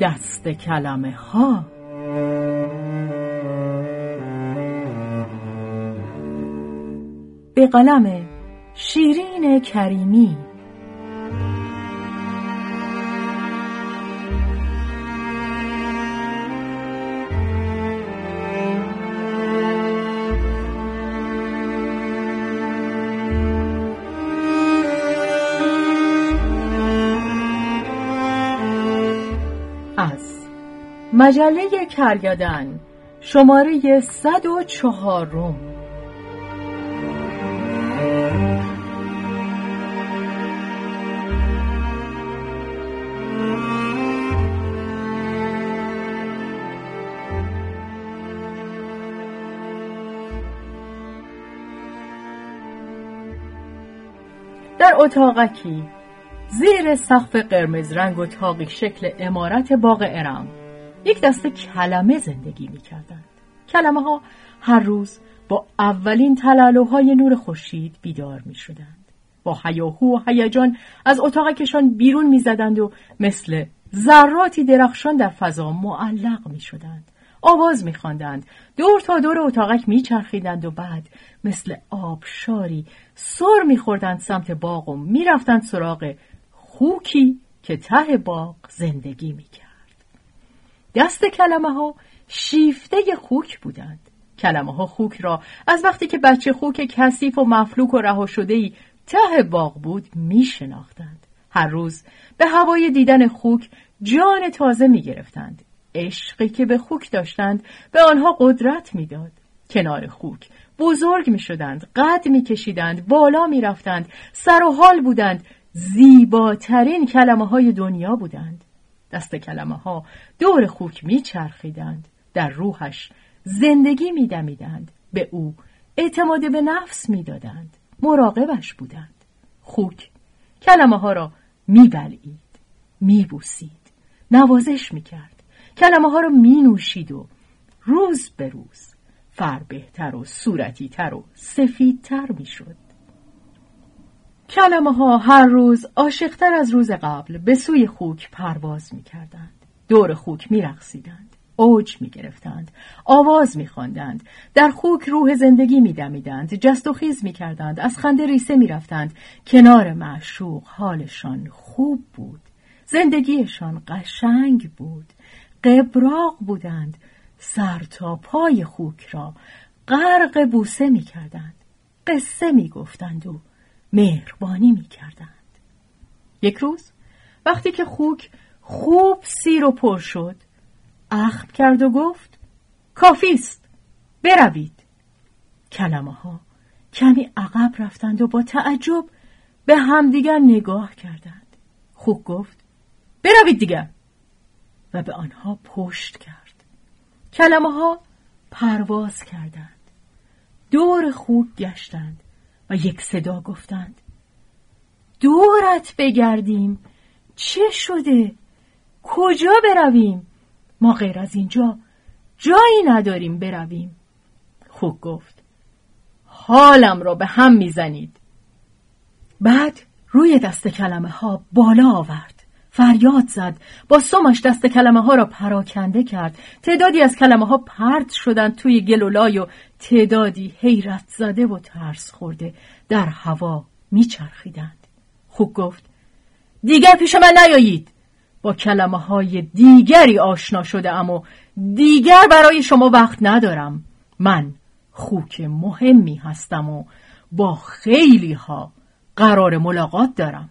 دست کلمه ها. به قلم شیرین کریمی. مجله کرگدن شماره 104 روم. در اتاقکی زیر سقف قرمز رنگ و تاقی شکل امارت باغ ارم. یک دسته کلمه زندگی می کردند. کلمه ها هر روز با اولین تلالوهای نور خورشید بیدار می شدند. با هیاهو و هیجان از اتاقکشان بیرون می زدند و مثل ذراتی درخشان در فضا معلق می شدند. آواز می خواندند. دور تا دور اتاقک می چرخیدند و بعد مثل آبشاری سر می خوردند سمت باغ و می رفتند سراغ خوکی که ته باغ زندگی می کرد. دست کلمه ها شیفته خوک بودند. کلمه ها خوک را از وقتی که بچه خوک کثیف و مفلوک و رها شده ای ته باغ بود می شناختند. هر روز به هوای دیدن خوک جان تازه می گرفتند. عشقی که به خوک داشتند به آنها قدرت می‌داد. کنار خوک بزرگ می شدند، قد می کشیدند، بالا می رفتند، سر و حال بودند، زیباترین کلمه های دنیا بودند. دست کلمه ها دور خوک میچرخیدند در روحش زندگی میدمیدند. به او اعتماد به نفس می‌دادند. مراقبش بودند. خوک کلمه ها را میبلعید میبوسید نوازش می‌کرد. کلمه ها را مینوشید و روز به روز فربهتر و صورتی تر و سفیدتر می‌شد. کلمه ها هر روز عاشقتر از روز قبل به سوی خوک پرواز می کردند. دور خوک می رقصیدند. اوج می گرفتند. آواز می خواندند. در خوک روح زندگی می دمیدند. جست و خیز می کردند. از خنده ریسه می رفتند. کنار معشوق حالشان خوب بود. زندگیشان قشنگ بود. قبراق بودند. سر تا پای خوک را غرق بوسه می کردند. قصه می گفتند و مهربانی می کردند. یک روز وقتی که خوک خوب سیر و پر شد اخم کرد و گفت کافیست بروید. کلمه ها کمی عقب رفتند و با تعجب به همدیگر نگاه کردند. خوک گفت بروید دیگر. و به آنها پشت کرد. کلمه ها پرواز کردند. دور خوک گشتند. و یک صدا گفتند. دورت بگردیم. چه شده؟ کجا برویم؟ ما غیر از اینجا جایی نداریم برویم. خوک گفت. حالم را به هم می‌زنید. بعد روی دست کلمه ها بالا آورد. فریاد زد. با سمش دست کلمه ها را پراکنده کرد. تعدادی از کلمه ها پرد شدند توی گلولای و تعدادی حیرت زده و ترس خورده در هوا میچرخیدند خوب گفت دیگر پیش من نیایید با کلمه های دیگری آشنا شده اما دیگر برای شما وقت ندارم من خوک مهمی هستم و با خیلی ها قرار ملاقات دارم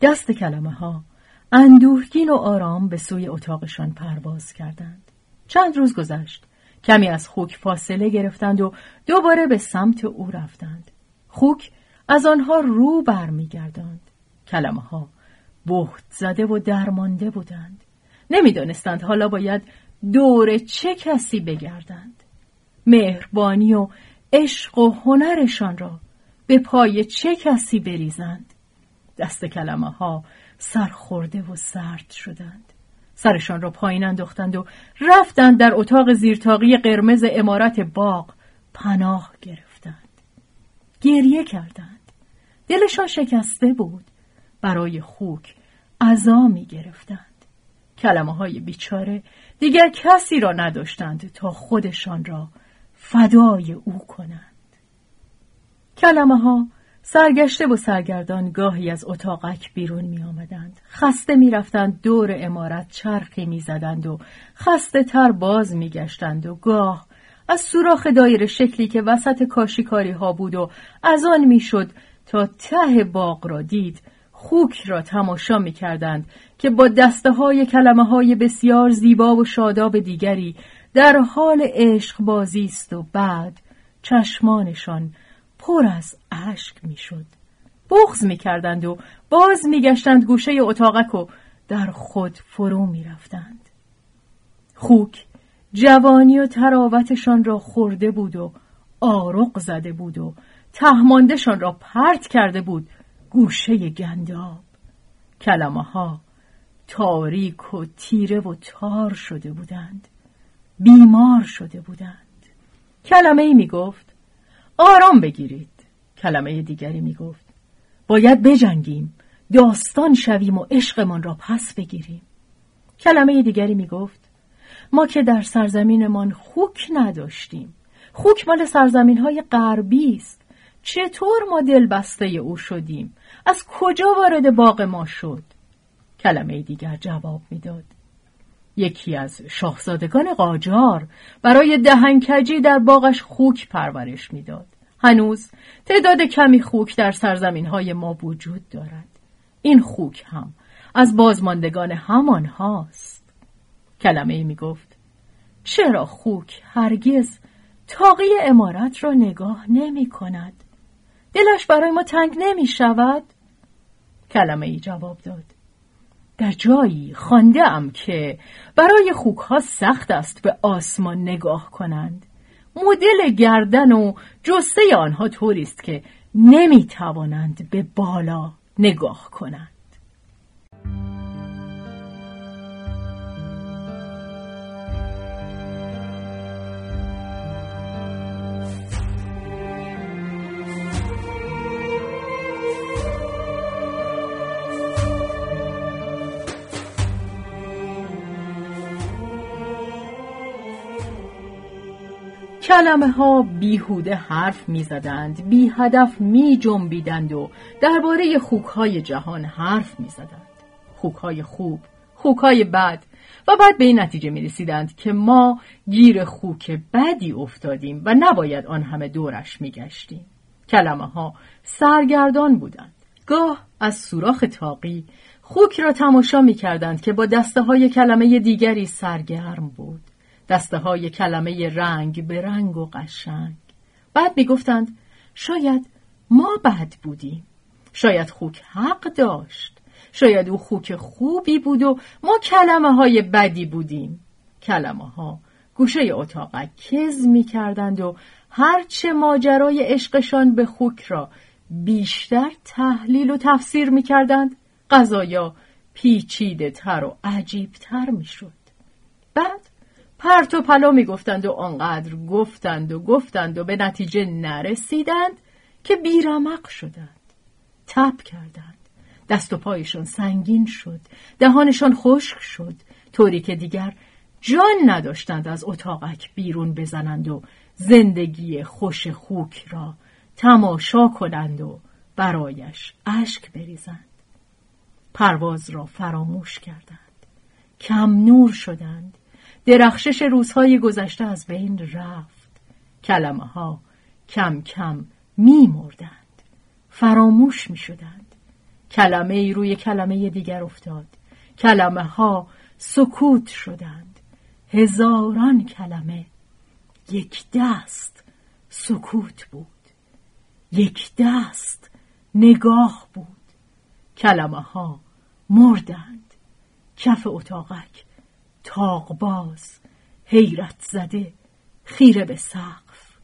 دست کلمه ها اندوهگین و آرام به سوی اتاقشان پرواز کردند. چند روز گذشت. کمی از خوک فاصله گرفتند و دوباره به سمت او رفتند. خوک از آنها رو برمیگرداند. کلمه ها بهت زده و درمانده بودند. نمی‌دانستند حالا باید دور چه کسی بگردند. مهربانی و عشق و هنرشان را به پای چه کسی بریزند. دست کلمه ها سرخورده و سرد شدند. سرشان را پایین انداختند و رفتند در اتاق زیرتاقی قرمز امارت باغ پناه گرفتند. گریه کردند. دلشان شکسته بود. برای خوک عذا می گرفتند. کلمه های بیچاره دیگر کسی را نداشتند تا خودشان را فدای او کنند. کلمه ها سرگشته و سرگردان گاهی از اتاقک بیرون می آمدند. خسته می رفتند دور امارت چرخی می زدند و خسته تر باز می گشتند و گاه از سوراخ دایر شکلی که وسط کاشیکاری ها بود و از آن می شد تا ته باغ را دید خوک را تماشا می کردند که با دسته های کلمه های بسیار زیبا و شاداب دیگری در حال عشق بازی است و بعد چشمانشان پر از اشک می‌شد. بغز می‌کردند و باز میگشتند گوشه اتاقک و در خود فرو می‌رفتند. خوک جوانی و تراوتشان را خورده بود و آرق زده بود و تهماندشان را پرت کرده بود گوشه گنداب کلمه ها تاریک و تیره و تار شده بودند بیمار شده بودند کلمه ای می گفت آرام بگیرید. کلمه دیگری می گفت باید بجنگیم. داستان شویم و عشقمان را پس بگیریم. کلمه دیگری می گفت ما که در سرزمینمان خوک نداشتیم. خوک مال سرزمین های غربی است. چطور ما دل بسته او شدیم؟ از کجا وارد باغ ما شد؟ کلمه دیگر جواب می‌داد. یکی از شاهزادگان قاجار برای دهنکجی در باغش خوک پرورش می‌داد. هنوز تعداد کمی خوک در سرزمین های ما وجود دارد. این خوک هم از بازماندگان همان هاست. کلمه ای می گفت چرا خوک هرگز تاقی امارت را نگاه نمی کند؟ دلش برای ما تنگ نمی شود؟ کلمه ای جواب داد در جایی خانده ام که برای خوکها سخت است به آسمان نگاه کنند. مدل گردن و جسته آنها طوری است که نمی توانند به بالا نگاه کنند. کلمه ها بیهوده حرف می زدند، بی هدف می جنبیدند و درباره خوک های جهان حرف می زدند. خوک های خوب، خوک های بد و بعد به این نتیجه می رسیدند که ما گیر خوک بدی افتادیم و نباید آن همه دورش می گشتیم. کلمه ها سرگردان بودند. گاه از سوراخ تاقی خوک را تماشا می کردند که با دسته های کلمه دیگری سرگرم بود. دسته های کلمه رنگ به رنگ و قشنگ. بعد می‌گفتند شاید ما بد بودیم. شاید خوک حق داشت. شاید او خوک خوبی بود و ما کلمه های بدی بودیم. کلمه ها گوشه اتاق کز می کردند و هرچه ماجرای عشقشان به خوک را بیشتر تحلیل و تفسیر می کردند قضایا پیچیده تر و عجیب تر می شد. بعد پرت و پلا می‌گفتند و آنقدر گفتند و گفتند و به نتیجه نرسیدند که بیرمق شدند. تب کردند. دست و پایشان سنگین شد. دهانشان خشک شد. طوری که دیگر جان نداشتند از اتاقک بیرون بزنند و زندگی خوش خوک را تماشا کنند و برایش اشک بریزند. پرواز را فراموش کردند. کم نور شدند. درخشش روزهای گذشته از بین رفت. کلمه ها کم کم می مردند فراموش می شدند کلمه ای روی کلمه دیگر افتاد. کلمه ها سکوت شدند. هزاران کلمه یک دست سکوت بود. یک دست نگاه بود. کلمه ها مردند. کف اتاقک تاقباز حیرت زده خیره به سقف.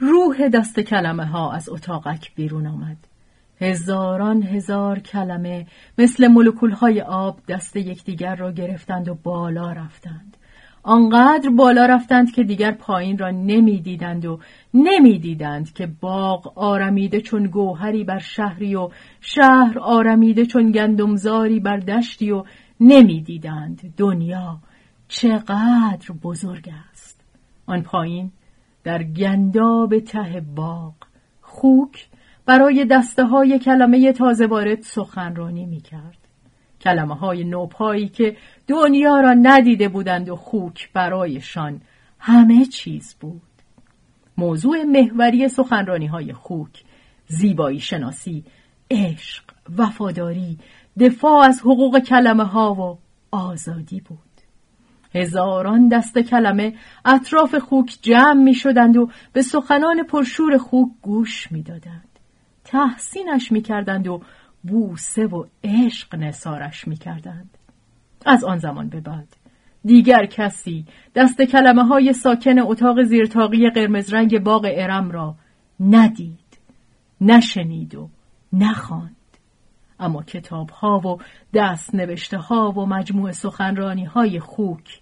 روح دست کلمه ها از اتاقک بیرون آمد. هزاران هزار کلمه مثل ملکول های آب دست یکدیگر را گرفتند و بالا رفتند. آنقدر بالا رفتند که دیگر پایین را نمی‌دیدند و نمی‌دیدند که باغ آرمیده چون گوهری بر شهری و شهر آرمیده چون گندمزاری بر دشتی و نمی‌دیدند دنیا چقدر بزرگ است آن پایین در گنداب ته باغ خوک برای دسته های کلمه تازه وارد سخنرانی می کرد. کلمه های نوپایی که دنیا را ندیده بودند و خوک برایشان همه چیز بود. موضوع محوری سخنرانی های خوک زیبایی شناسی، عشق، وفاداری، دفاع از حقوق کلمه ها و آزادی بود. هزاران دست کلمه اطراف خوک جمع می شدند و به سخنان پرشور خوک گوش می دادند. تحسینش می کردند و بوسه و عشق نسارش می کردند. از آن زمان به بعد دیگر کسی دست کلمه های ساکن اتاق زیرتاقی قرمز رنگ باغ ارم را ندید نشنید و نخواند اما کتاب ها و دست نوشته ها و مجموع سخنرانی های خوک.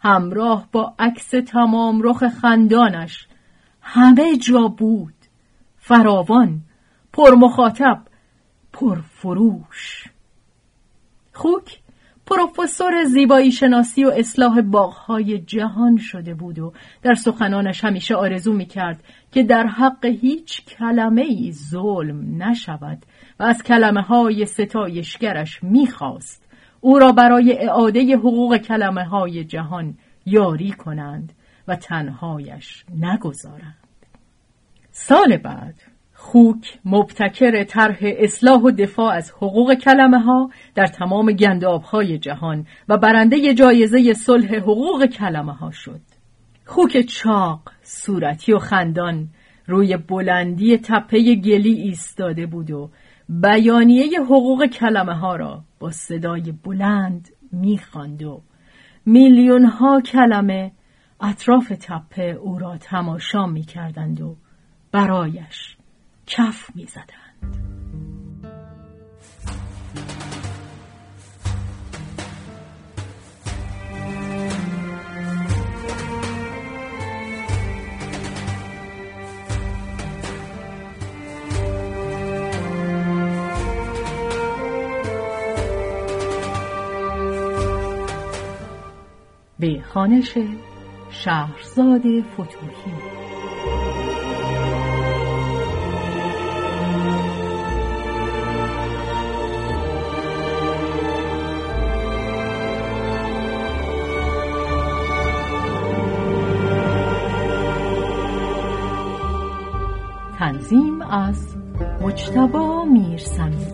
همراه با عکس تمام رخ خندانش همه جا بود. فراوان پر مخاطب پر فروش خوک پروفسور زیبایی شناسی و اصلاح باغهای جهان شده بود و در سخنانش همیشه آرزو می کرد که در حق هیچ کلمه ای ظلم نشود و از کلمه های ستایشگرش می‌خواست او را برای اعاده حقوق کلمه های جهان یاری کنند و تنهایش نگذارند. سال بعد خوک مبتکر طرح اصلاح و دفاع از حقوق کلمه ها در تمام گنداب های جهان و برنده جایزه صلح حقوق کلمه ها شد. خوک چاق، صورتی و خندان روی بلندی تپه گلی ایستاده بود و بیانیه حقوق کلمه ها را با صدای بلند می‌خواند و میلیون ها کلمه اطراف تپه او را تماشا می‌کردند و برایش کف می‌زدند. به خانش شهرزاد فتوحی از مجتبا میرسمی